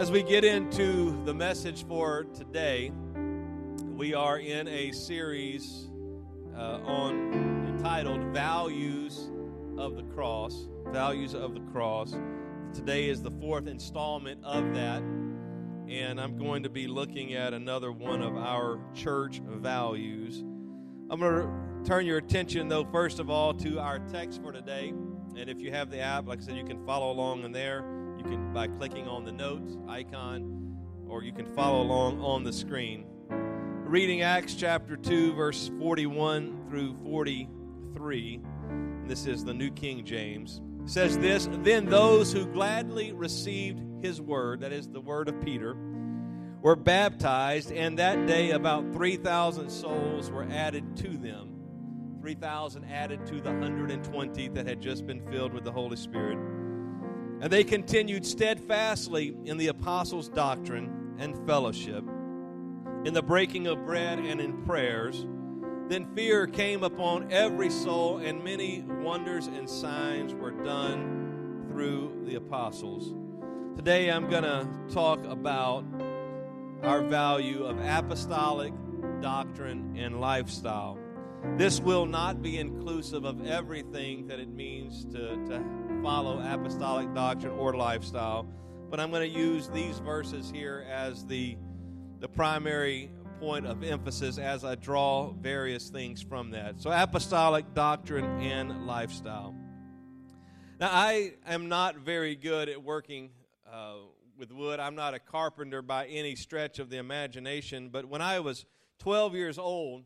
As we get into the message for today, we are in a series uh, on entitled Values of the Cross. Values of the Cross. Today is the fourth installment of that, and I'm going to be looking at another one of our church values. I'm going to turn your attention, though, first of all, to our text for today. And if you have the app, like I said, you can follow along in there. Can by clicking on the notes icon, or you can follow along on the screen. Reading Acts chapter 2, verse 41 through 43. This is the New King James. Says this Then those who gladly received his word, that is the word of Peter, were baptized, and that day about 3,000 souls were added to them. 3,000 added to the 120 that had just been filled with the Holy Spirit. And they continued steadfastly in the apostles' doctrine and fellowship, in the breaking of bread and in prayers. Then fear came upon every soul, and many wonders and signs were done through the apostles. Today I'm going to talk about our value of apostolic doctrine and lifestyle. This will not be inclusive of everything that it means to, to follow apostolic doctrine or lifestyle, but I'm going to use these verses here as the, the primary point of emphasis as I draw various things from that. So, apostolic doctrine and lifestyle. Now, I am not very good at working uh, with wood. I'm not a carpenter by any stretch of the imagination, but when I was 12 years old,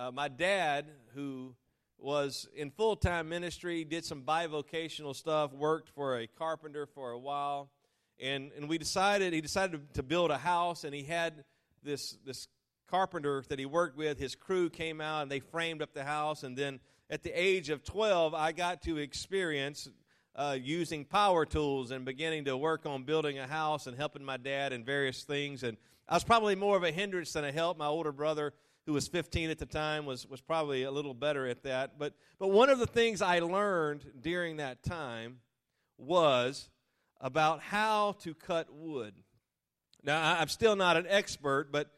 uh, my dad, who was in full time ministry, did some bivocational stuff, worked for a carpenter for a while, and, and we decided he decided to build a house, and he had this this carpenter that he worked with. His crew came out and they framed up the house, and then at the age of 12, I got to experience uh, using power tools and beginning to work on building a house and helping my dad in various things. And I was probably more of a hindrance than a help. My older brother, who was 15 at the time, was, was probably a little better at that. But, but one of the things I learned during that time was about how to cut wood. Now, I'm still not an expert, but,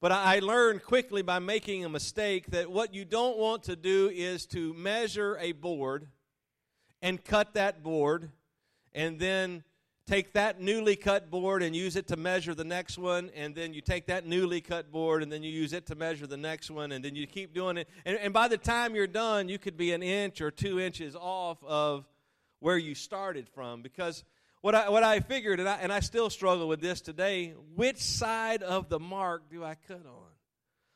but I learned quickly by making a mistake that what you don't want to do is to measure a board and cut that board and then take that newly cut board and use it to measure the next one, and then you take that newly cut board and then you use it to measure the next one, and then you keep doing it. And, and by the time you're done, you could be an inch or two inches off of where you started from. Because what I, what I figured, and I, and I still struggle with this today, which side of the mark do I cut on?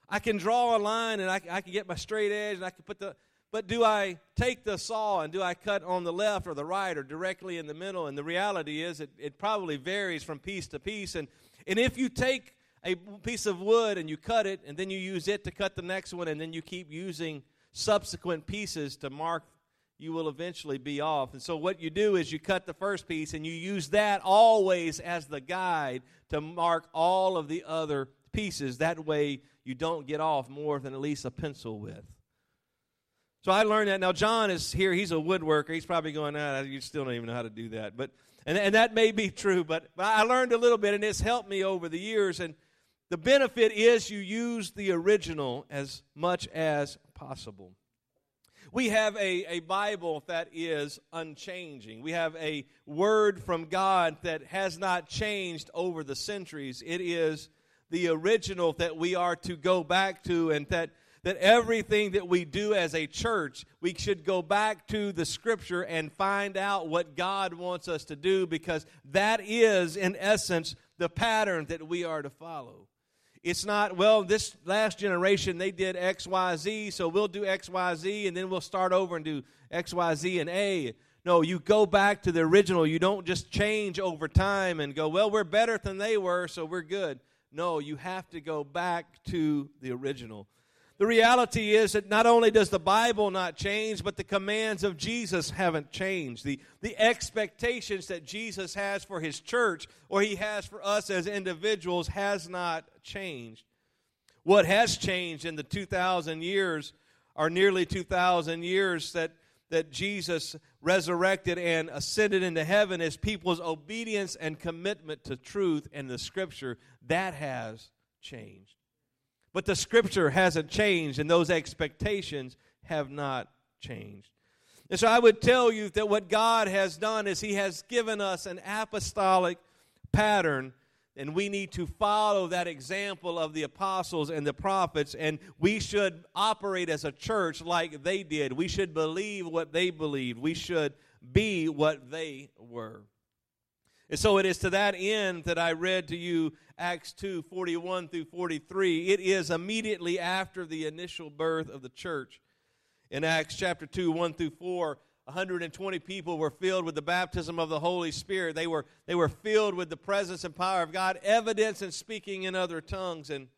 I can draw a line and I, I can get my straight edge and I can put the but do I take the saw and do I cut on the left or the right or directly in the middle? And the reality is, it, it probably varies from piece to piece. And, and if you take a piece of wood and you cut it, and then you use it to cut the next one, and then you keep using subsequent pieces to mark, you will eventually be off. And so, what you do is you cut the first piece and you use that always as the guide to mark all of the other pieces. That way, you don't get off more than at least a pencil width. So I learned that. Now John is here. He's a woodworker. He's probably going, ah, you still don't even know how to do that. But and, and that may be true, but, but I learned a little bit, and it's helped me over the years. And the benefit is you use the original as much as possible. We have a, a Bible that is unchanging. We have a word from God that has not changed over the centuries. It is the original that we are to go back to and that that everything that we do as a church, we should go back to the scripture and find out what God wants us to do because that is, in essence, the pattern that we are to follow. It's not, well, this last generation, they did X, Y, Z, so we'll do X, Y, Z, and then we'll start over and do X, Y, Z, and A. No, you go back to the original. You don't just change over time and go, well, we're better than they were, so we're good. No, you have to go back to the original. The reality is that not only does the Bible not change, but the commands of Jesus haven't changed. The, the expectations that Jesus has for his church or he has for us as individuals has not changed. What has changed in the 2,000 years, or nearly 2,000 years, that, that Jesus resurrected and ascended into heaven is people's obedience and commitment to truth and the Scripture. That has changed. But the Scripture hasn't changed, and those expectations have not changed. And so I would tell you that what God has done is He has given us an apostolic pattern and we need to follow that example of the apostles and the prophets, and we should operate as a church like they did. We should believe what they believed. We should be what they were. And so it is to that end that I read to you Acts 2 41 through 43. It is immediately after the initial birth of the church. In Acts chapter 2 1 through 4, 120 people were filled with the baptism of the Holy Spirit. They were, they were filled with the presence and power of God, evidence and speaking in other tongues. And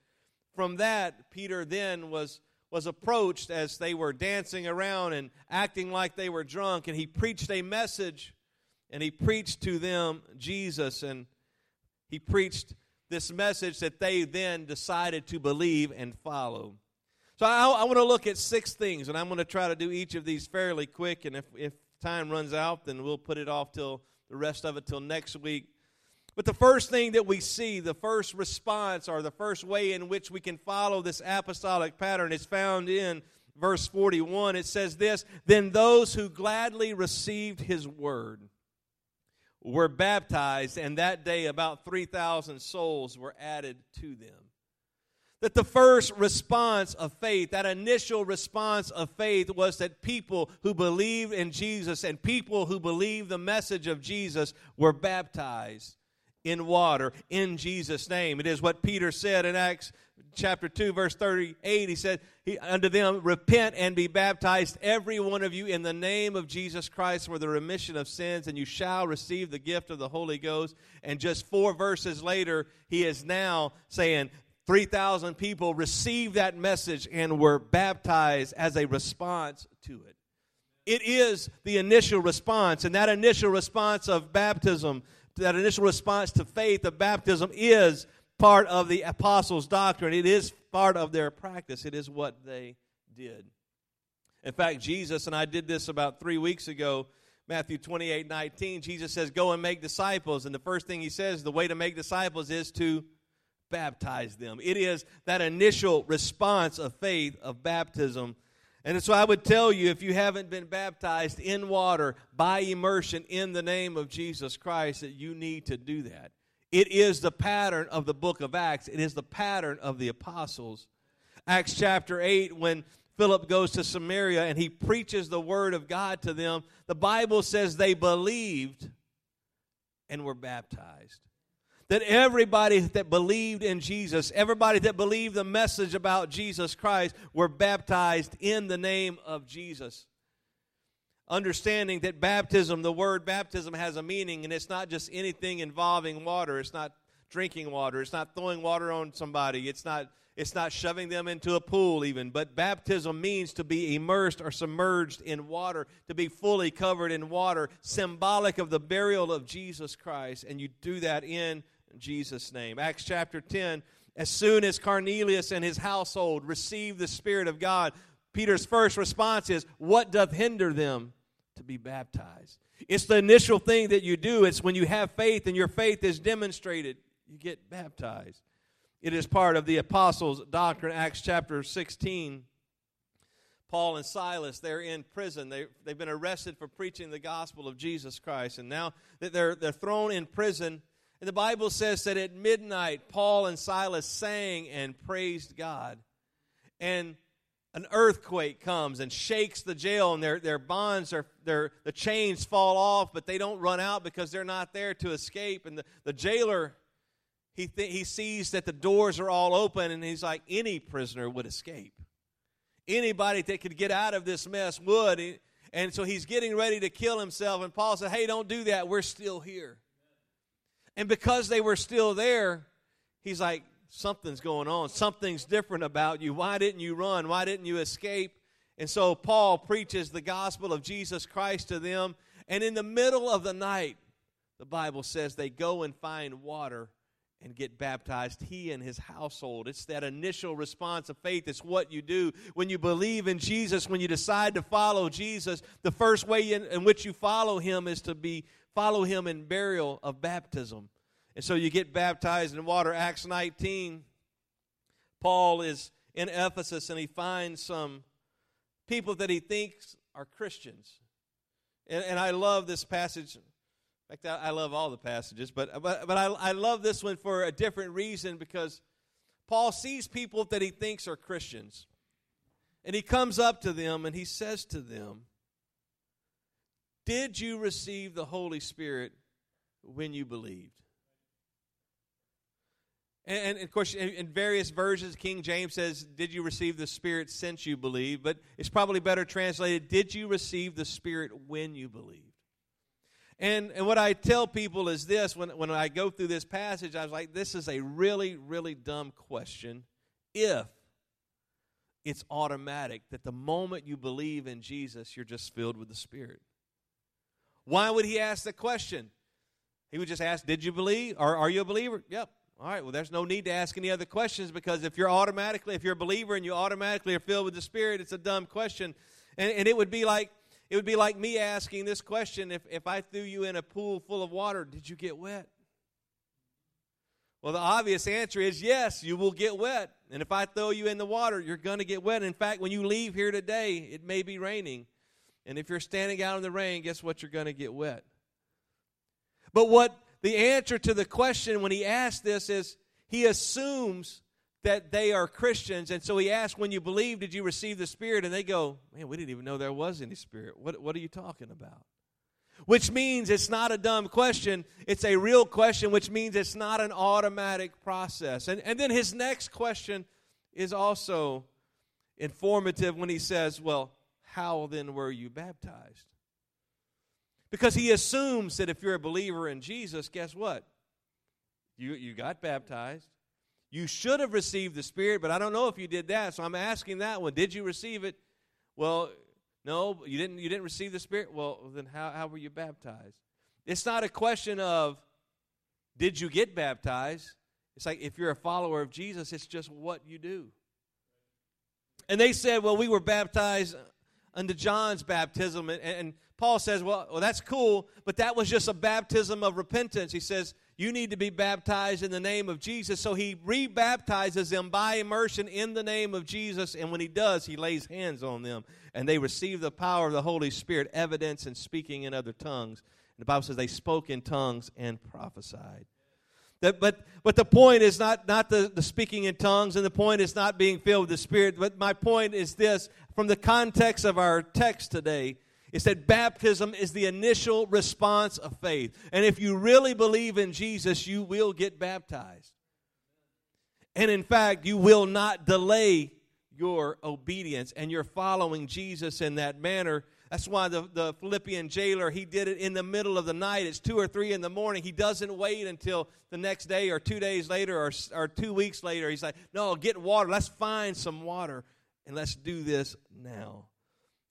from that, Peter then was, was approached as they were dancing around and acting like they were drunk. And he preached a message, and he preached to them Jesus. And he preached this message that they then decided to believe and follow. So I, I want to look at six things, and I'm going to try to do each of these fairly quick. And if, if time runs out, then we'll put it off till the rest of it till next week. But the first thing that we see, the first response, or the first way in which we can follow this apostolic pattern is found in verse 41. It says this Then those who gladly received his word were baptized, and that day about 3,000 souls were added to them. That the first response of faith, that initial response of faith, was that people who believed in Jesus and people who believed the message of Jesus were baptized in water in Jesus' name. It is what Peter said in Acts chapter 2, verse 38. He said, he, Unto them, repent and be baptized, every one of you, in the name of Jesus Christ for the remission of sins, and you shall receive the gift of the Holy Ghost. And just four verses later, he is now saying, 3,000 people received that message and were baptized as a response to it. It is the initial response, and that initial response of baptism, that initial response to faith of baptism is part of the apostles' doctrine. It is part of their practice. It is what they did. In fact, Jesus, and I did this about three weeks ago, Matthew 28 19, Jesus says, Go and make disciples. And the first thing he says, the way to make disciples is to baptize them. It is that initial response of faith of baptism. And so I would tell you if you haven't been baptized in water by immersion in the name of Jesus Christ, that you need to do that. It is the pattern of the book of Acts, it is the pattern of the apostles. Acts chapter 8, when Philip goes to Samaria and he preaches the word of God to them, the Bible says they believed and were baptized that everybody that believed in Jesus, everybody that believed the message about Jesus Christ, were baptized in the name of Jesus. Understanding that baptism, the word baptism has a meaning, and it's not just anything involving water. It's not drinking water. It's not throwing water on somebody. It's not it's not shoving them into a pool even, but baptism means to be immersed or submerged in water, to be fully covered in water, symbolic of the burial of Jesus Christ, and you do that in Jesus' name. Acts chapter 10 as soon as Cornelius and his household received the Spirit of God, Peter's first response is, What doth hinder them to be baptized? It's the initial thing that you do. It's when you have faith and your faith is demonstrated, you get baptized. It is part of the apostles' doctrine, Acts chapter 16. Paul and Silas, they're in prison. They, they've been arrested for preaching the gospel of Jesus Christ. And now that they're, they're thrown in prison, and the Bible says that at midnight, Paul and Silas sang and praised God. And an earthquake comes and shakes the jail, and their, their bonds are, their, the chains fall off, but they don't run out because they're not there to escape. And the, the jailer, he, th- he sees that the doors are all open, and he's like, any prisoner would escape. Anybody that could get out of this mess would. And so he's getting ready to kill himself, and Paul said, Hey, don't do that. We're still here. And because they were still there, he's like, something's going on. Something's different about you. Why didn't you run? Why didn't you escape? And so Paul preaches the gospel of Jesus Christ to them. And in the middle of the night, the Bible says they go and find water and get baptized, he and his household. It's that initial response of faith. It's what you do when you believe in Jesus, when you decide to follow Jesus. The first way in, in which you follow him is to be follow him in burial of baptism. And so you get baptized in water. Acts 19, Paul is in Ephesus and he finds some people that he thinks are Christians. And, and I love this passage in fact, I love all the passages, but, but, but I, I love this one for a different reason because Paul sees people that he thinks are Christians. And he comes up to them and he says to them, Did you receive the Holy Spirit when you believed? And, and, of course, in, in various versions, King James says, Did you receive the Spirit since you believed? But it's probably better translated, Did you receive the Spirit when you believed? And, and what I tell people is this when, when I go through this passage, I was like, this is a really, really dumb question if it's automatic that the moment you believe in Jesus, you're just filled with the Spirit. Why would he ask the question? He would just ask, Did you believe? Or are you a believer? Yep. All right, well, there's no need to ask any other questions because if you're automatically, if you're a believer and you automatically are filled with the Spirit, it's a dumb question. And, and it would be like it would be like me asking this question if, if I threw you in a pool full of water, did you get wet? Well, the obvious answer is yes, you will get wet. And if I throw you in the water, you're going to get wet. In fact, when you leave here today, it may be raining. And if you're standing out in the rain, guess what? You're going to get wet. But what the answer to the question when he asks this is he assumes that they are Christians. And so he asked, When you believe, did you receive the Spirit? And they go, Man, we didn't even know there was any Spirit. What, what are you talking about? Which means it's not a dumb question, it's a real question, which means it's not an automatic process. And, and then his next question is also informative when he says, Well, how then were you baptized? Because he assumes that if you're a believer in Jesus, guess what? You, you got baptized. You should have received the Spirit, but I don't know if you did that. So I'm asking that one. Did you receive it? Well, no, you didn't. You didn't receive the Spirit. Well, then how, how were you baptized? It's not a question of did you get baptized. It's like if you're a follower of Jesus, it's just what you do. And they said, well, we were baptized unto John's baptism. And, and Paul says, well, well, that's cool, but that was just a baptism of repentance. He says, you need to be baptized in the name of Jesus. So he rebaptizes them by immersion in the name of Jesus. And when he does, he lays hands on them and they receive the power of the Holy Spirit, evidence and speaking in other tongues. And the Bible says they spoke in tongues and prophesied. That, but, but the point is not, not the, the speaking in tongues, and the point is not being filled with the Spirit. But my point is this from the context of our text today, is that baptism is the initial response of faith. And if you really believe in Jesus, you will get baptized. And in fact, you will not delay your obedience and you're following Jesus in that manner. That's why the, the Philippian jailer, he did it in the middle of the night. It's two or three in the morning. He doesn't wait until the next day or two days later or, or two weeks later. He's like, no, get water. Let's find some water and let's do this now.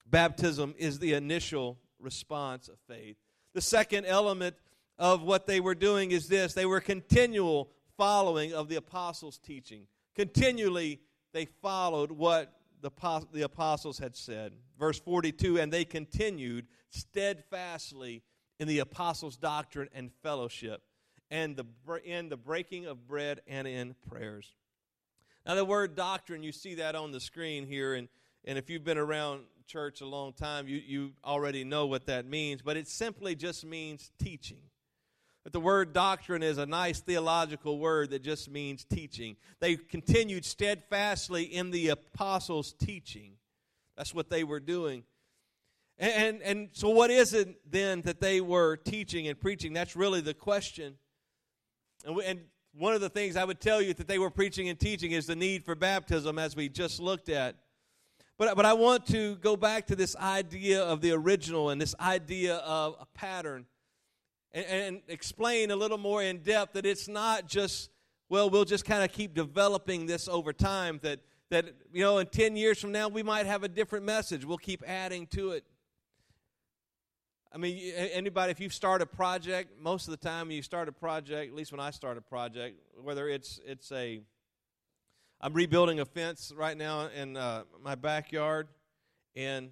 Baptism is the initial response of faith. The second element of what they were doing is this they were continual following of the apostles' teaching. Continually, they followed what the, the apostles had said. Verse 42 and they continued steadfastly in the apostles' doctrine and fellowship, and the, in the breaking of bread and in prayers. Now, the word doctrine, you see that on the screen here, and, and if you've been around church a long time, you, you already know what that means, but it simply just means teaching. But the word doctrine is a nice theological word that just means teaching. They continued steadfastly in the apostles' teaching. That's what they were doing. And, and, so, what is it then that they were teaching and preaching? That's really the question. And, we, and one of the things I would tell you that they were preaching and teaching is the need for baptism, as we just looked at. But, but I want to go back to this idea of the original and this idea of a pattern and, and explain a little more in depth that it's not just, well, we'll just kind of keep developing this over time. That, that, you know, in 10 years from now, we might have a different message. We'll keep adding to it. I mean, anybody, if you start a project, most of the time you start a project, at least when I start a project, whether it's it's a, I'm rebuilding a fence right now in uh, my backyard, and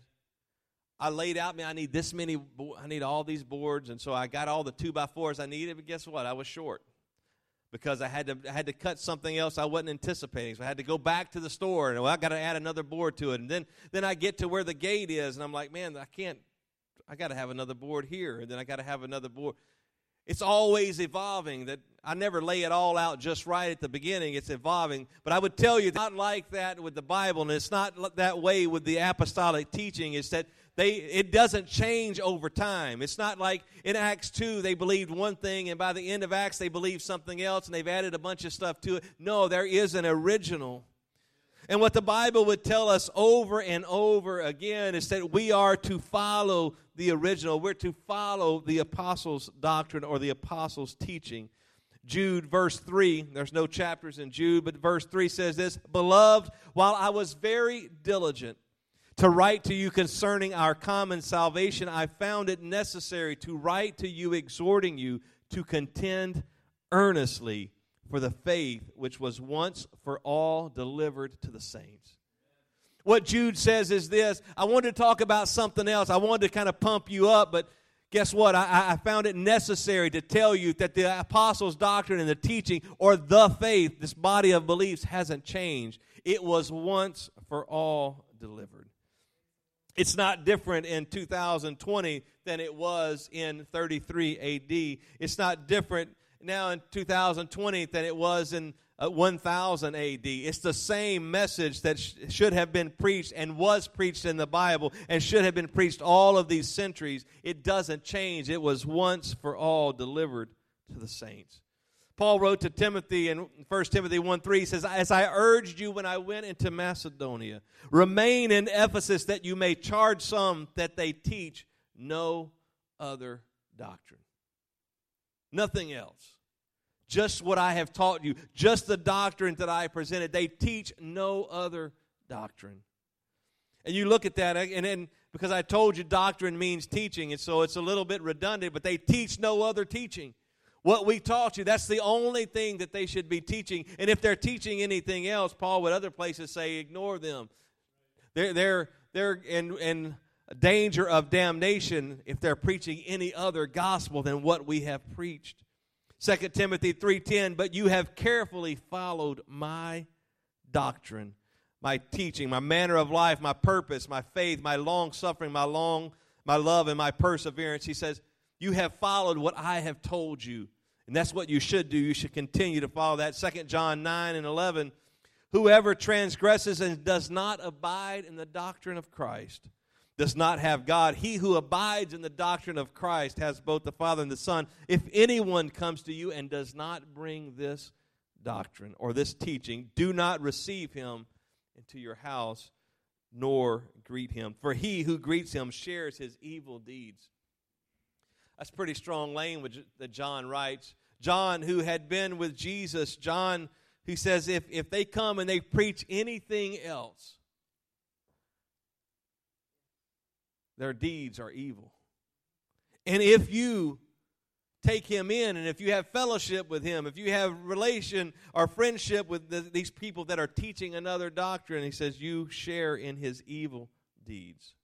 I laid out, man, I need this many, I need all these boards, and so I got all the two by fours I needed, but guess what? I was short because I had to I had to cut something else I wasn't anticipating. So I had to go back to the store and well, I got to add another board to it. And then then I get to where the gate is, and I'm like, man, I can't. I got to have another board here, and then I got to have another board. It's always evolving. That I never lay it all out just right at the beginning. It's evolving. But I would tell you, it's not like that with the Bible, and it's not that way with the apostolic teaching. Is that they it doesn't change over time. It's not like in Acts 2 they believed one thing and by the end of Acts they believed something else and they've added a bunch of stuff to it. No, there is an original. And what the Bible would tell us over and over again is that we are to follow the original. We're to follow the apostles' doctrine or the apostles' teaching. Jude, verse 3, there's no chapters in Jude, but verse 3 says this Beloved, while I was very diligent to write to you concerning our common salvation, I found it necessary to write to you, exhorting you to contend earnestly for the faith which was once for all delivered to the saints. What Jude says is this I wanted to talk about something else. I wanted to kind of pump you up, but guess what? I, I, found it necessary to tell you that the apostles' doctrine and the teaching, or the faith, this body of beliefs, hasn't changed. It was once for all delivered. It's not different in 2020 than it was in 33 AD. It's not different now in 2020 than it was in uh, 1000 AD. It's the same message that sh- should have been preached and was preached in the Bible and should have been preached all of these centuries. It doesn't change. It was once for all delivered to the saints. Paul wrote to Timothy in 1 Timothy 1 3, he says, As I urged you when I went into Macedonia, remain in Ephesus that you may charge some that they teach no other doctrine. Nothing else. Just what I have taught you, just the doctrine that I presented. They teach no other doctrine. And you look at that, and then because I told you doctrine means teaching, and so it's a little bit redundant, but they teach no other teaching. What we taught you, that's the only thing that they should be teaching. And if they're teaching anything else, Paul would other places say, ignore them. They're, they're, they're in, in danger of damnation if they're preaching any other gospel than what we have preached. 2 Timothy 3:10 but you have carefully followed my doctrine my teaching my manner of life my purpose my faith my long suffering my long my love and my perseverance he says you have followed what I have told you and that's what you should do. You should continue to follow that. Second John 9 and 11. Whoever transgresses and does not abide in the doctrine of Christ does not have God. He who abides in the doctrine of Christ has both the Father and the Son. If anyone comes to you and does not bring this doctrine or this teaching, do not receive him into your house nor greet him. For he who greets him shares his evil deeds. That's pretty strong language that John writes. John, who had been with Jesus, John, who says, if, if they come and they preach anything else, their deeds are evil. And if you take him in and if you have fellowship with him if you have relation or friendship with the, these people that are teaching another doctrine he says you share in his evil deeds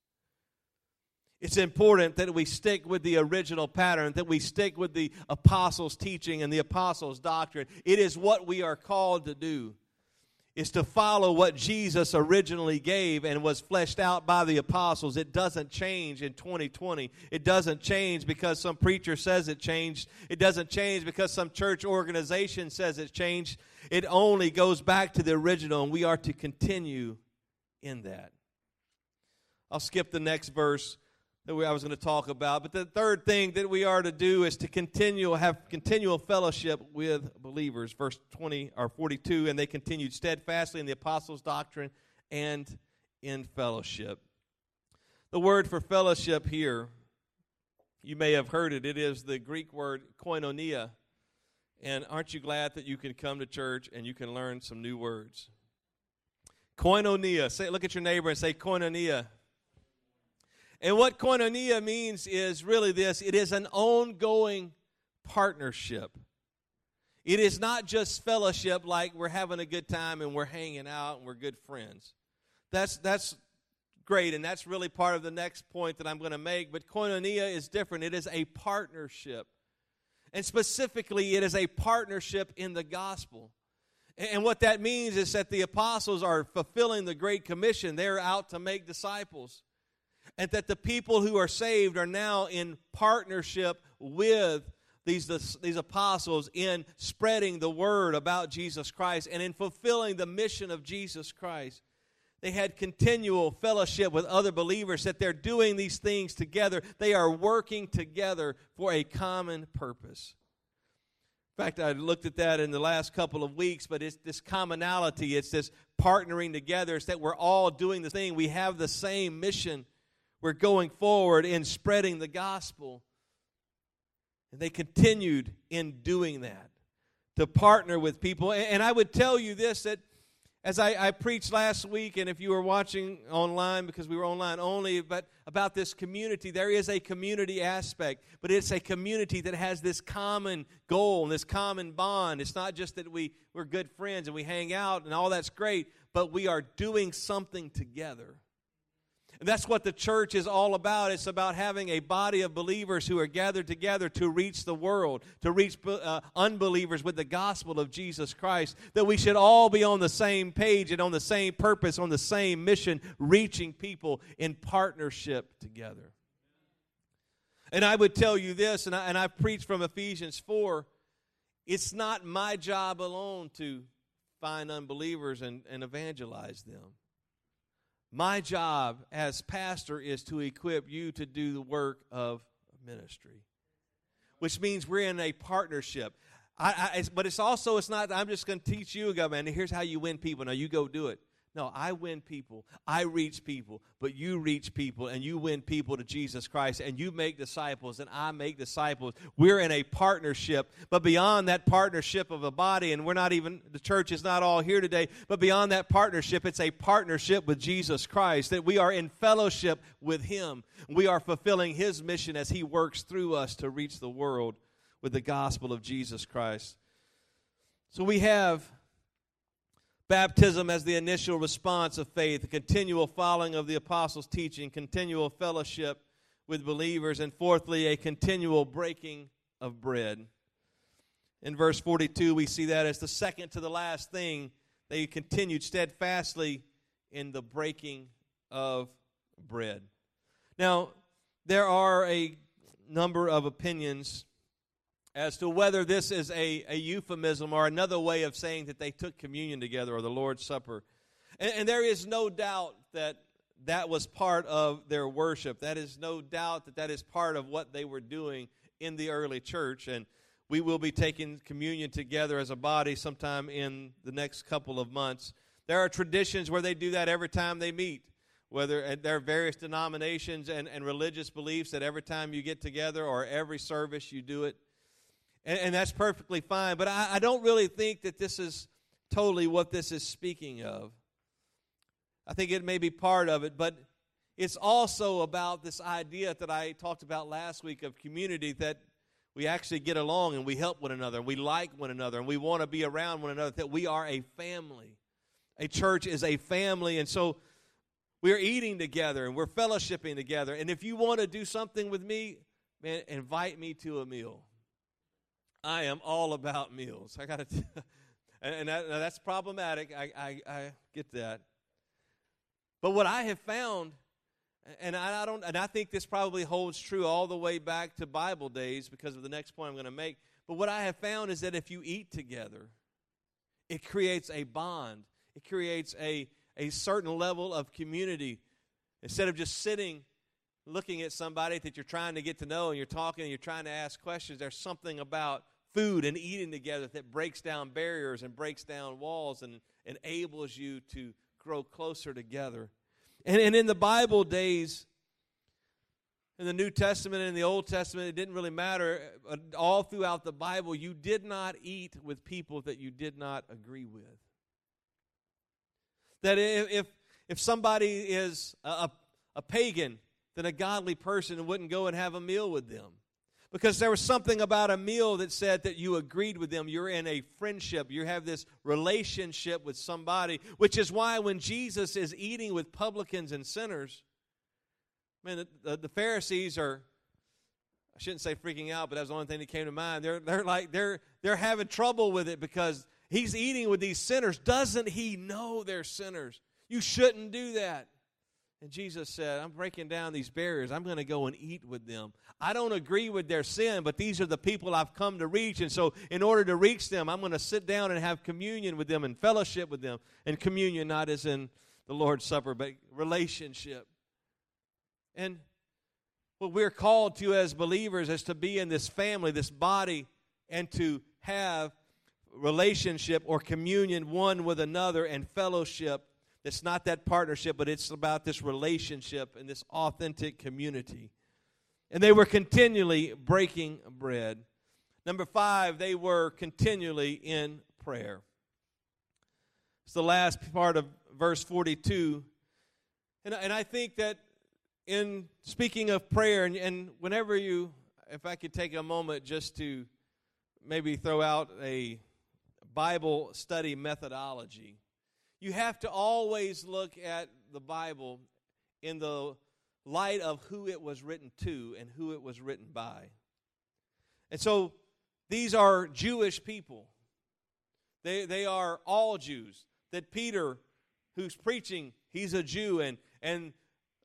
it's important that we stick with the original pattern, that we stick with the apostles' teaching and the apostles' doctrine. It is what we are called to do. Is to follow what Jesus originally gave and was fleshed out by the apostles. It doesn't change in 2020. It doesn't change because some preacher says it changed. It doesn't change because some church organization says it changed. It only goes back to the original, and we are to continue in that. I'll skip the next verse that we, I was going to talk about. But the third thing that we are to do is to continue have continual fellowship with believers. Verse 20 or 42, and they continued steadfastly in the apostles' doctrine and in fellowship. The word for fellowship here, you may have heard it. It is the Greek word koinonia. And aren't you glad that you can come to church and you can learn some new words? Koinonia. Say, look at your neighbor and say koinonia. And what koinonia means is really this it is an ongoing partnership. It is not just fellowship like we're having a good time and we're hanging out and we're good friends. That's, that's great, and that's really part of the next point that I'm going to make. But koinonia is different, it is a partnership. And specifically, it is a partnership in the gospel. And what that means is that the apostles are fulfilling the Great Commission. They're out to make disciples. And that the people who are saved are now in partnership with these, these apostles in spreading the word about Jesus Christ and in fulfilling the mission of Jesus Christ. They had continual fellowship with other believers, that they're doing these things together. They are working together for a common purpose. In fact, I looked at that in the last couple of weeks, but it's this commonality, it's this partnering together. It's that we're all doing the thing. We have the same mission. We're going forward in spreading the gospel. And they continued in doing that to partner with people. And I would tell you this that as I, I, preached last week, and if you were watching online, because we were online only, but about this community, there is a community aspect, but it's a community that has this common goal and this common bond. It's not just that we, we're good friends and we hang out and all that's great, but we are doing something together. And that's what the church is all about. It's about having a body of believers who are gathered together to reach the world, to reach uh, unbelievers with the gospel of Jesus Christ. That we should all be on the same page and on the same purpose, on the same mission, reaching people in partnership together. And I would tell you this, and I, and I preach from Ephesians 4 it's not my job alone to find unbelievers and, and evangelize them. My job as pastor is to equip you to do the work of ministry, which means we're in a partnership. I, I, but it's also it's not. I'm just going to teach you, go man. Here's how you win people. Now you go do it. No, I win people. I reach people, but you reach people and you win people to Jesus Christ and you make disciples and I make disciples. We're in a partnership, but beyond that partnership of a body, and we're not even, the church is not all here today, but beyond that partnership, it's a partnership with Jesus Christ, that we are in fellowship with Him. We are fulfilling His mission as He works through us to reach the world with the gospel of Jesus Christ. So we have Baptism as the initial response of faith, a continual following of the apostles' teaching, continual fellowship with believers, and fourthly, a continual breaking of bread. In verse 42, we see that as the second to the last thing. They continued steadfastly in the breaking of bread. Now, there are a number of opinions as to whether this is a, a euphemism or another way of saying that they took communion together or the Lord's Supper. And, and, there is no doubt that that was part of their worship. That is no doubt that that is part of what they were doing in the early church. And we will be taking communion together as a body sometime in the next couple of months. There are traditions where they do that every time they meet. Whether there are various denominations and, and religious beliefs that every time you get together or every service you do it. And, and that's perfectly fine. But I, I don't really think that this is totally what this is speaking of. I think it may be part of it, but it's also about this idea that I talked about last week of community that we actually get along and we help one another and we like one another and we want to be around one another, that we are a family. A church is a family, and so we're eating together and we're fellowshipping together. And if you want to do something with me, man, invite me to a meal. I am all about meals. I got to, and that, that's problematic. I, I, I get that. But what I have found, and I, I don't, and I think this probably holds true all the way back to Bible days because of the next point I'm going to make. But what I have found is that if you eat together, it creates a bond. It creates a a certain level of community. Instead of just sitting looking at somebody that you're trying to get to know and you're talking and you're trying to ask questions, there's something about food and eating together that breaks down barriers and breaks down walls and enables you to grow closer together. And, and in the Bible days, in the New Testament and the Old Testament, it didn't really matter. Uh, all throughout the Bible, you did not eat with people that you did not agree with. That if, if somebody is a, a pagan, then a godly person wouldn't go and have a meal with them. Because there was something about a meal that said that you agreed with them. You're in a friendship. You have this relationship with somebody, which is why when Jesus is eating with publicans and sinners, man, the, the, the Pharisees are I shouldn't say freaking out, but that's the only thing that came to mind. They're, they're like they're they're having trouble with it because he's eating with these sinners. Doesn't he know they're sinners? You shouldn't do that. And Jesus said, I'm breaking down these barriers. I'm going to go and eat with them. I don't agree with their sin, but these are the people I've come to reach. And so, in order to reach them, I'm going to sit down and have communion with them and fellowship with them. And communion, not as in the Lord's Supper, but relationship. And what we're called to as believers is to be in this family, this body, and to have relationship or communion one with another and fellowship. It's not that partnership, but it's about this relationship and this authentic community. And they were continually breaking bread. Number five, they were continually in prayer. It's the last part of verse 42. And, and I think that in speaking of prayer, and, and whenever you, if I could take a moment just to maybe throw out a Bible study methodology, you have to always look at the Bible in the light of who it was written to and who it was written by. And so these are Jewish people. They, they are all Jews. That Peter, who's preaching, he's a Jew, and, and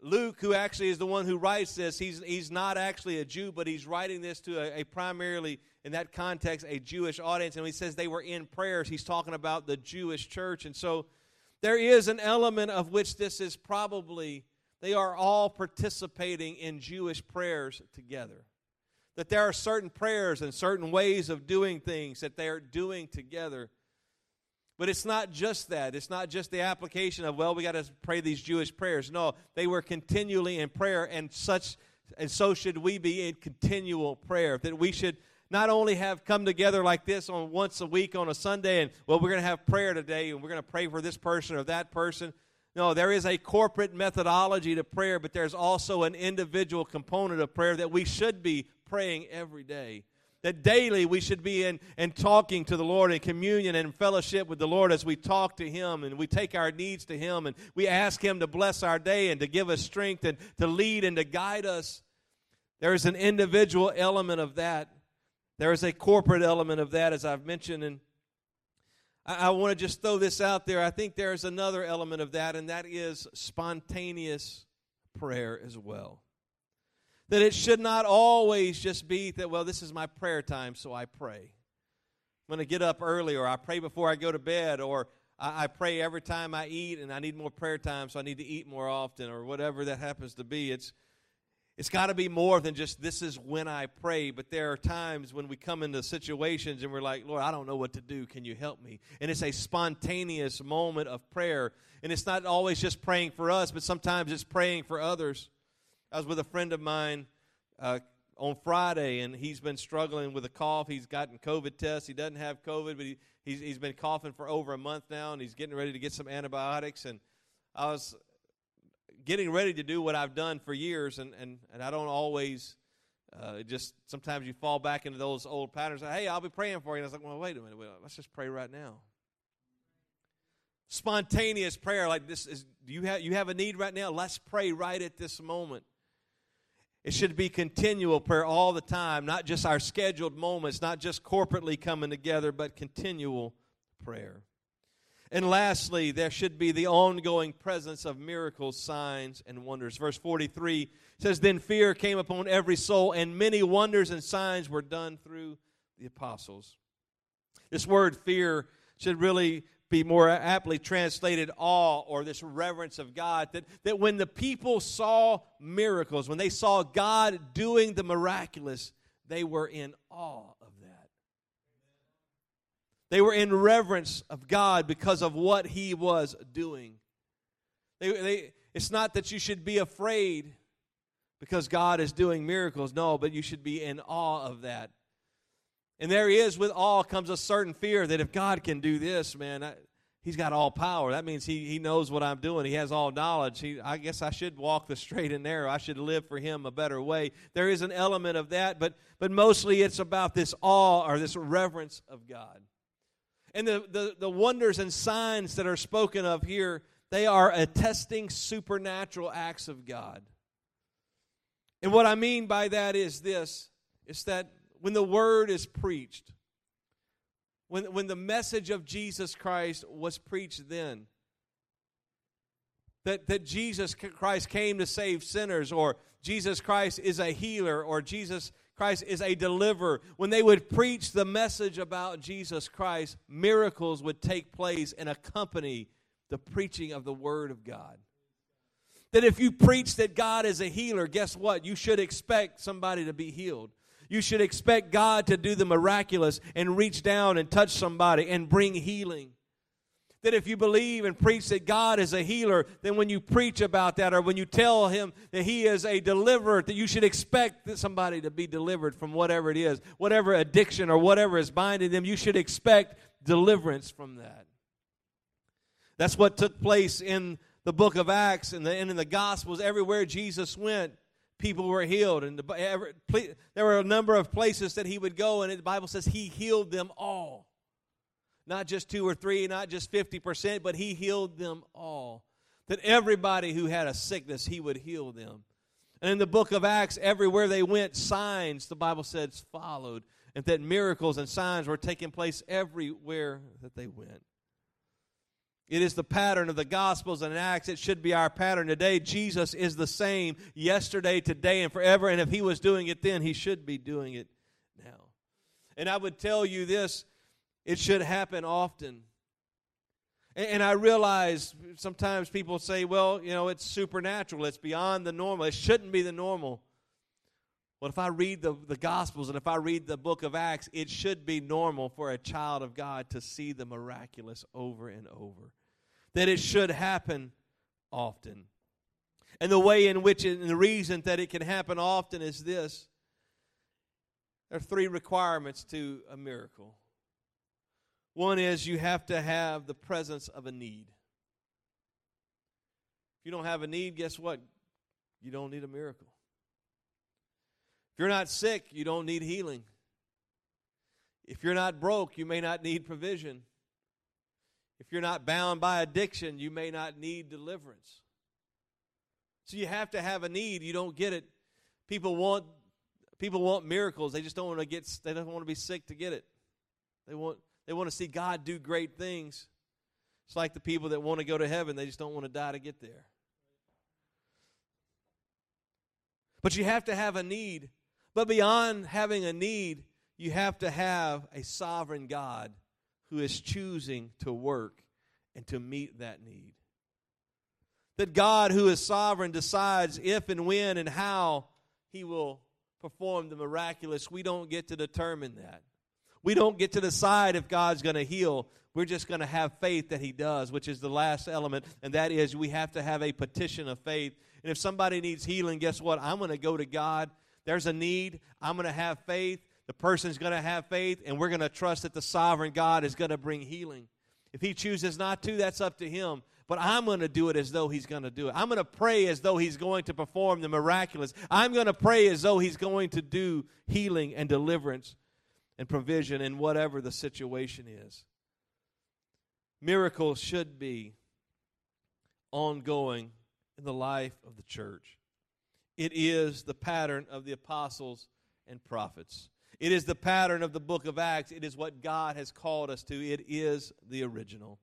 Luke, who actually is the one who writes this, he's, he's not actually a Jew, but he's writing this to a, a, primarily, in that context, a Jewish audience. And he says they were in prayers, he's talking about the Jewish church. And so there is an element of which this is probably, they are all participating in Jewish prayers together. That there are certain prayers and certain ways of doing things that they are doing together. But it's not just that. It's not just the application of, well, we got to pray these Jewish prayers. No, they were continually in prayer, and such and so should we be in continual prayer. That we should not only have come together like this on once a week on a Sunday, and well, we're going to have prayer today, and we're going to pray for this person or that person. No, there is a corporate methodology to prayer, but there's also an individual component of prayer that we should be praying every day that daily we should be in and talking to the Lord in communion and fellowship with the Lord as we talk to Him and we take our needs to Him and we ask Him to bless our day and to give us strength and to lead and to guide us. There is an individual element of that. There is a corporate element of that, as I've mentioned. And I, I want to just throw this out there. I think there is another element of that, and that is spontaneous prayer as well. That it should not always just be that, well, this is my prayer time, so I pray. I'm going to get up early, or I pray before I go to bed, or I, I pray every time I eat, and I need more prayer time, so I need to eat more often, or whatever that happens to be. It's it's got to be more than just this is when I pray, but there are times when we come into situations and we're like, Lord, I don't know what to do. Can you help me? And it's a spontaneous moment of prayer. And it's not always just praying for us, but sometimes it's praying for others. I was with a friend of mine uh, on Friday, and he's been struggling with a cough. He's gotten COVID tests. He doesn't have COVID, but he, he's, he's been coughing for over a month now, and he's getting ready to get some antibiotics. And I was getting ready to do what I've done for years, and, and, and I don't always. Uh, just sometimes you fall back into those old patterns. Hey, I'll be praying for you. And I was like, well, wait a minute. Wait, let's just pray right now. Spontaneous prayer, like this is. Do you have you have a need right now? Let's pray right at this moment. It should be continual prayer all the time, not just our scheduled moments, not just corporately coming together, but continual prayer. And lastly, there should be the ongoing presence of miracles, signs, and wonders. Verse 43 says, Then fear came upon every soul, and many wonders and signs were done through the apostles. This word fear should really be more aptly translated awe or this reverence of God. That, that when the people saw miracles, when they saw God doing the miraculous, they were in awe. They were in reverence of God because of what He was doing. They, they, it's not that you should be afraid because God is doing miracles. No, but you should be in awe of that. And there he is with awe comes a certain fear that if God can do this, man, I, he's got all power. That means he, he knows what I'm doing. He has all knowledge. He, I guess I should walk the straight and narrow. I should live for him a better way. There is an element of that, but, but mostly it's about this awe or this reverence of God. And the, the, the wonders and signs that are spoken of here, they are attesting supernatural acts of God. And what I mean by that is this is that when the word is preached, when, when the message of Jesus Christ was preached then, that, that Jesus Christ came to save sinners, or Jesus Christ is a healer, or Jesus Christ is a deliverer. When they would preach the message about Jesus Christ, miracles would take place and accompany the preaching of the Word of God. That if you preach that God is a healer, guess what? You should expect somebody to be healed. You should expect God to do the miraculous and reach down and touch somebody and bring healing. That if you believe and preach that God is a healer, then when you preach about that or when you tell him that he is a deliverer, that you should expect somebody to be delivered from whatever it is, whatever addiction or whatever is binding them, you should expect deliverance from that. That's what took place in the book of Acts and, the, and in the Gospels. Everywhere Jesus went, people were healed. And the, every, there were a number of places that he would go, and the Bible says he healed them all. Not just two or three, not just 50%, but he healed them all. That everybody who had a sickness, he would heal them. And in the book of Acts, everywhere they went, signs, the Bible says, followed. And that miracles and signs were taking place everywhere that they went. It is the pattern of the Gospels and Acts. It should be our pattern today. Jesus is the same yesterday, today, and forever. And if he was doing it then, he should be doing it now. And I would tell you this it should happen often. And, I realize sometimes people say, well, you know, it's supernatural, it's beyond the normal. It shouldn't be the normal. Well, if I read the, the Gospels and if I read the book of Acts, it should be normal for a child of God to see the miraculous over and over. That it should happen often. And the way in which, and the reason that it can happen often is this there are three requirements to a miracle. One is you have to have the presence of a need. If you don't have a need, guess what? You don't need a miracle. If you're not sick, you don't need healing. If you're not broke, you may not need provision. If you're not bound by addiction, you may not need deliverance. So you have to have a need. You don't get it. People want people want miracles. They just don't want to get they don't want to be sick to get it. They want they want to see God do great things. It's like the people that want to go to heaven, they just don't want to die to get there. But you have to have a need. But beyond having a need, you have to have a sovereign God who is choosing to work and to meet that need. That God, who is sovereign, decides if and when and how he will perform the miraculous. We don't get to determine that. We don't get to decide if God's going to heal. We're just going to have faith that He does, which is the last element, and that is we have to have a petition of faith. And if somebody needs healing, guess what? I'm going to go to God. There's a need. I'm going to have faith. The person's going to have faith, and we're going to trust that the sovereign God is going to bring healing. If He chooses not to, that's up to Him. But I'm going to do it as though He's going to do it. I'm going to pray as though He's going to perform the miraculous. I'm going to pray as though He's going to do healing and deliverance and provision in whatever the situation is. Miracles should be ongoing in the life of the church. It is the pattern of the apostles and prophets. It is the pattern of the book of Acts. It is what God has called us to. It is the original.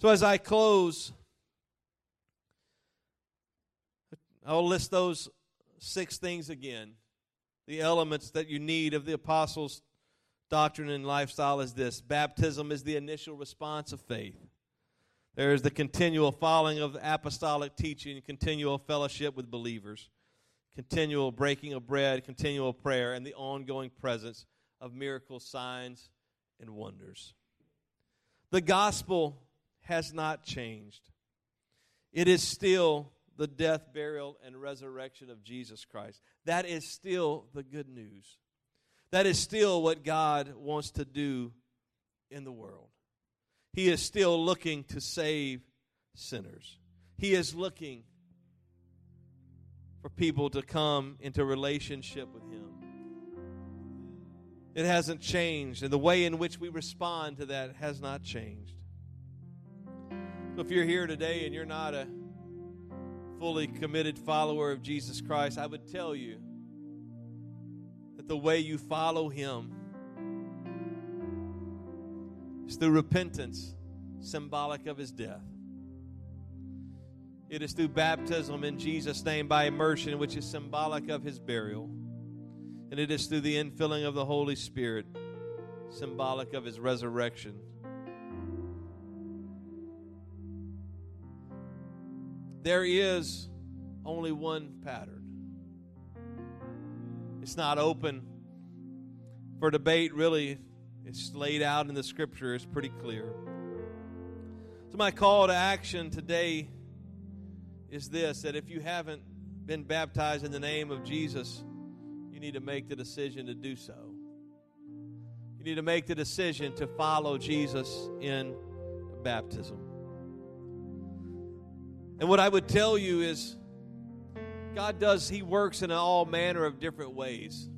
So as I close, I'll list those six things again the elements that you need of the apostles' doctrine and lifestyle is this baptism is the initial response of faith. There is the continual following of apostolic teaching, continual fellowship with believers, continual breaking of bread, continual prayer, and the ongoing presence of miracles, signs, and wonders. The gospel has not changed. It is still the death, burial, and resurrection of Jesus Christ. That is still the good news. That is still what God wants to do in the world. He is still looking to save sinners. He is looking for people to come into relationship with Him. It hasn't changed, and the way in which we respond to that has not changed. So if you're here today and you're not a fully committed follower of Jesus Christ, I would tell you that the way you follow Him is through repentance, symbolic of His death. It is through baptism in Jesus' name by immersion, which is symbolic of His burial. And it is through the infilling of the Holy Spirit, symbolic of his resurrection. There is only one pattern. It's not open for debate, really. It's laid out in the scripture, it's pretty clear. So, my call to action today is this that if you haven't been baptized in the name of Jesus, you need to make the decision to do so. You need to make the decision to follow Jesus in baptism. And what I would tell you is God does, He works in all manner of different ways.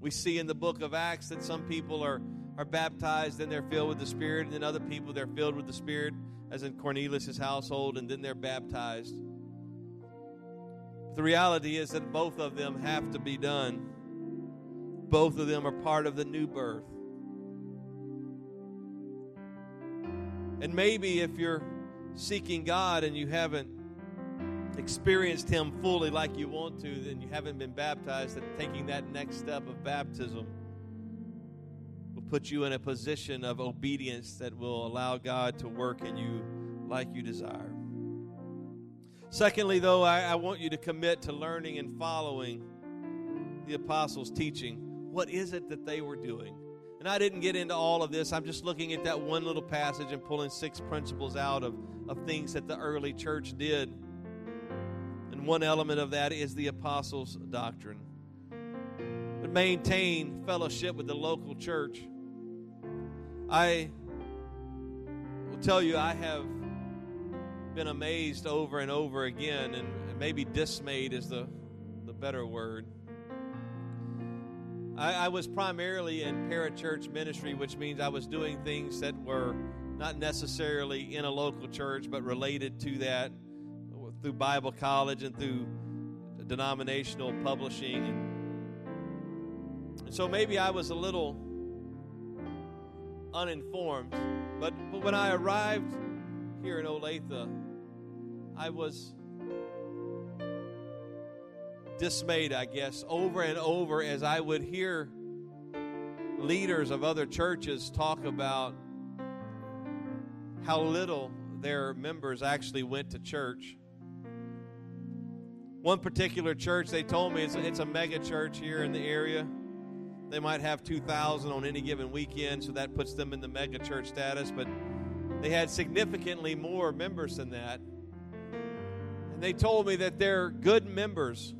We see in the book of Acts that some people are, are baptized, then they're filled with the Spirit, and then other people they're filled with the Spirit, as in Cornelius' household, and then they're baptized. But The reality is that both of them have to be done. Both of them are part of the new birth. And maybe if you're seeking God and you haven't experienced Him fully like you want to, then you haven't been baptized, that taking that next step of baptism will put you in a position of obedience that will allow God to work in you like you desire. Secondly, though, I, I want you to commit to learning and following the apostles' teaching. What is it that they were doing? And I didn't get into all of this. I'm just looking at that one little passage and pulling six principles out of, of things that the early church did. And one element of that is the apostles' doctrine. But maintain fellowship with the local church. I will tell you, I have been amazed over and over again, and maybe dismayed is the, the better word. I, I was primarily in parachurch ministry, which means I was doing things that were not necessarily in a local church, but related to that through Bible college and through denominational publishing. And, so maybe I was a little uninformed. But, but when I arrived here in Olathe, I was dismayed, I guess, over and over as I would hear leaders of other churches talk about how little their members actually went to church. One particular church, they told me it's a, it's a mega church here in the area. They might have 2,000 on any given weekend, so that puts them in the mega church status, but they had significantly more members than that. And they told me that their good members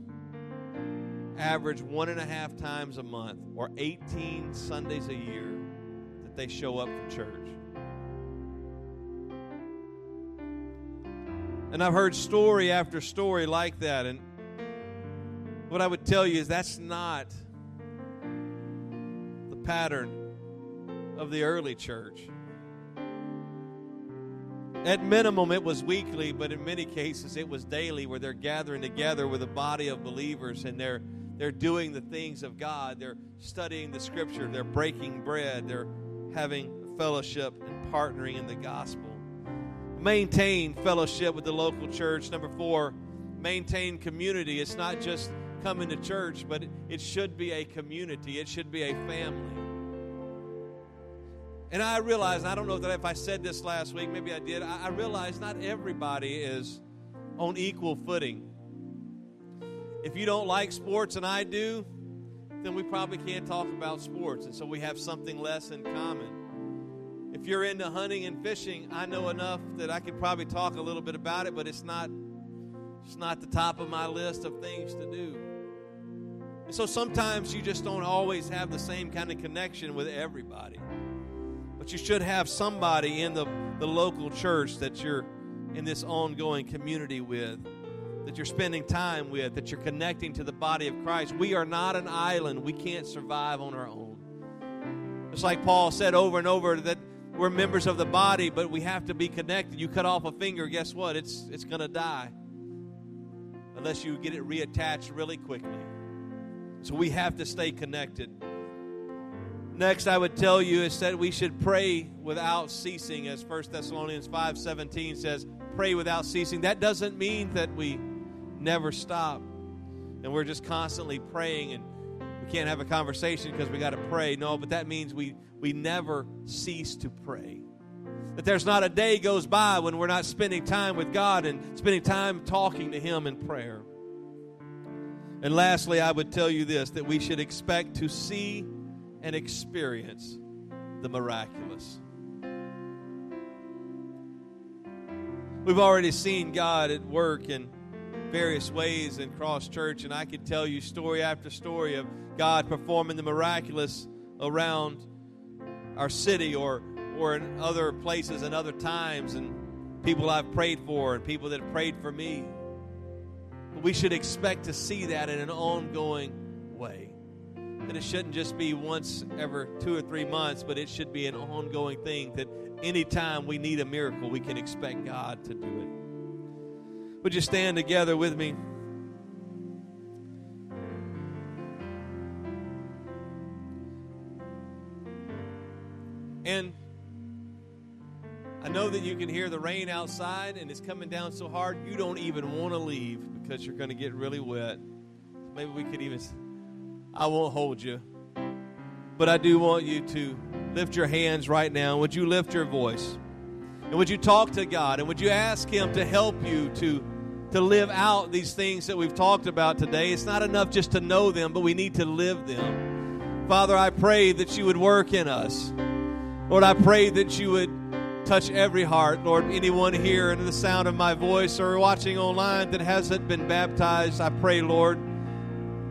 average one and a half times a month or 18 Sundays a year that they show up for church. And I've heard story after story like that. And what I would tell you is that's not the pattern of the early church. At minimum, it was weekly, but in many cases, it was daily where they're gathering together with a body of believers and they're, they're doing the things of God. They're studying the scripture, they're breaking bread, they're having fellowship and partnering in the gospel. Maintain fellowship with the local church. Number four, maintain community. It's not just coming to church, but it should be a community, it should be a family. And I realize, I don't know that if I said this last week, maybe I did. I, I realize not everybody is on equal footing. If you don't like sports and I do, then we probably can't talk about sports. And so we have something less in common. If you're into hunting and fishing, I know enough that I could probably talk a little bit about it, but it's not it's not the top of my list of things to do. And so sometimes you just don't always have the same kind of connection with everybody. But you should have somebody in the, the local church that you're in this ongoing community with, that you're spending time with, that you're connecting to the body of Christ. We are not an island. We can't survive on our own. It's like Paul said over and over that we're members of the body, but we have to be connected. You cut off a finger, guess what? It's it's going to die unless you get it reattached really quickly. So we have to stay connected. Next, I would tell you is that we should pray without ceasing, as 1 Thessalonians 5:17 says, pray without ceasing. That doesn't mean that we never stop and we're just constantly praying and we can't have a conversation because we got to pray. No, but that means we we never cease to pray. That there's not a day goes by when we're not spending time with God and spending time talking to Him in prayer. And lastly, I would tell you this that we should expect to see and experience the miraculous. We've already seen God at work in various ways in Cross Church, and I could tell you story after story of God performing the miraculous around our city or or in other places and other times and people I've prayed for and people that have prayed for me. But we should expect to see that in an ongoing way. That it shouldn't just be once every two or three months, but it should be an ongoing thing that anytime we need a miracle, we can expect God to do it. Would you stand together with me? And I know that you can hear the rain outside and it's coming down so hard you don't even want to leave because you're going to get really wet. Maybe we could even, I won't hold you. But I do want you to lift your hands right now. Would you lift your voice? And would you talk to God? And would you ask Him to help you to, to live out these things that we've talked about today? It's not enough just to know them, but we need to live them. Father, I pray that you would work in us. Lord, I pray that you would touch every heart. Lord, anyone here under the sound of my voice or watching online that hasn't been baptized, I pray, Lord,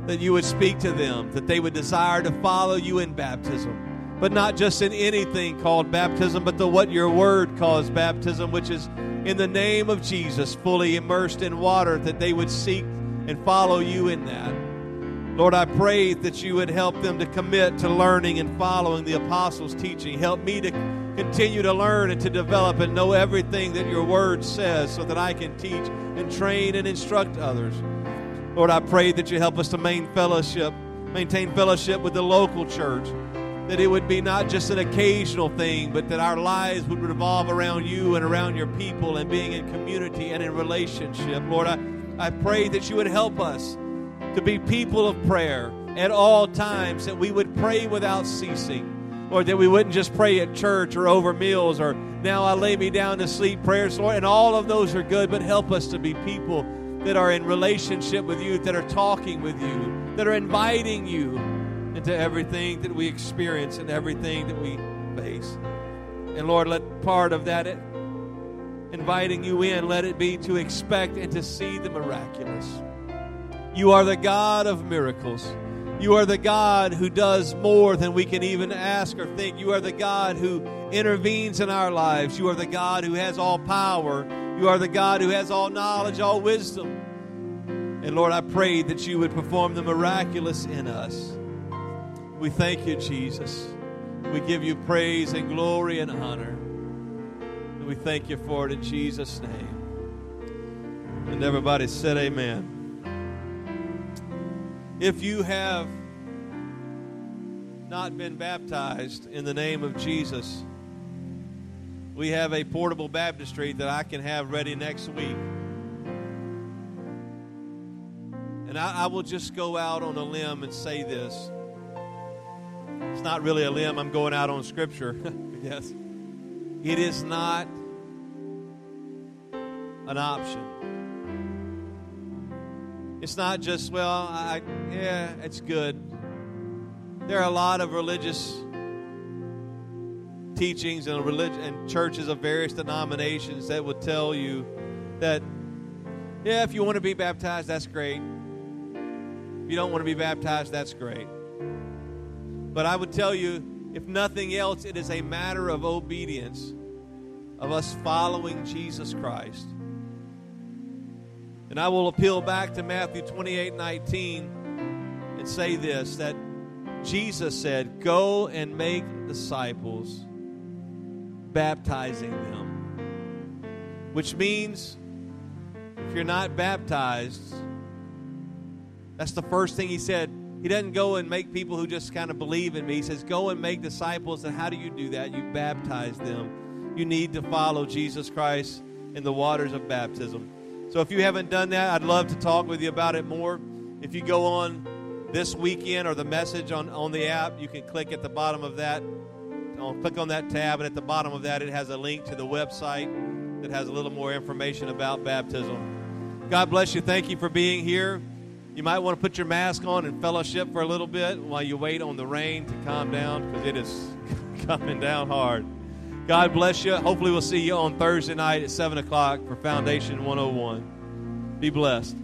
that you would speak to them, that they would desire to follow you in baptism. But not just in anything called baptism, but the what your word calls baptism, which is in the name of Jesus, fully immersed in water, that they would seek and follow you in that. Lord, I pray that you would help them to commit to learning and following the apostles' teaching. Help me to continue to learn and to develop and know everything that your word says so that I can teach and train and instruct others. Lord, I pray that you help us to maintain fellowship, maintain fellowship with the local church. That it would be not just an occasional thing, but that our lives would revolve around you and around your people and being in community and in relationship. Lord, I, I pray that you would help us to be people of prayer at all times, that we would pray without ceasing. Or that we wouldn't just pray at church or over meals or now I lay me down to sleep prayers, Lord. And all of those are good, but help us to be people that are in relationship with you, that are talking with you, that are inviting you into everything that we experience and everything that we face. And Lord, let part of that inviting you in, let it be to expect and to see the miraculous. You are the God of miracles. You are the God who does more than we can even ask or think. You are the God who intervenes in our lives. You are the God who has all power. You are the God who has all knowledge, all wisdom. And Lord, I pray that you would perform the miraculous in us. We thank you, Jesus. We give you praise and glory and honor. And we thank you for it in Jesus' name. And everybody said, Amen. If you have not been baptized in the name of Jesus, we have a portable baptistry that I can have ready next week. And I, I, will just go out on a limb and say this. It's not really a limb, I'm going out on scripture. yes. It is not an option. It's not just, well, I, yeah, it's good. There are a lot of religious teachings and religion and churches of various denominations that would tell you that, yeah, if you want to be baptized, that's great. If you don't want to be baptized, that's great. But I would tell you, If nothing else, it is a matter of obedience, of us following Jesus Christ. And I will appeal back to Matthew 28 19 and say this that Jesus said, Go and make disciples, baptizing them. Which means if you're not baptized, that's the first thing he said. He doesn't go and make people who just kind of believe in me. He says, Go and make disciples. And how do you do that? You baptize them. You need to follow Jesus Christ in the waters of baptism. So if you haven't done that, I'd love to talk with you about it more. If you go on this weekend or the message on, on the app, you can click at the bottom of that. I'll click on that tab, and at the bottom of that, it has a link to the website that has a little more information about baptism. God bless you. Thank you for being here. You might want to put your mask on and fellowship for a little bit while you wait on the rain to calm down because it is coming down hard. God bless you. Hopefully, we'll see you on Thursday night at 7 o'clock for Foundation 101. Be blessed.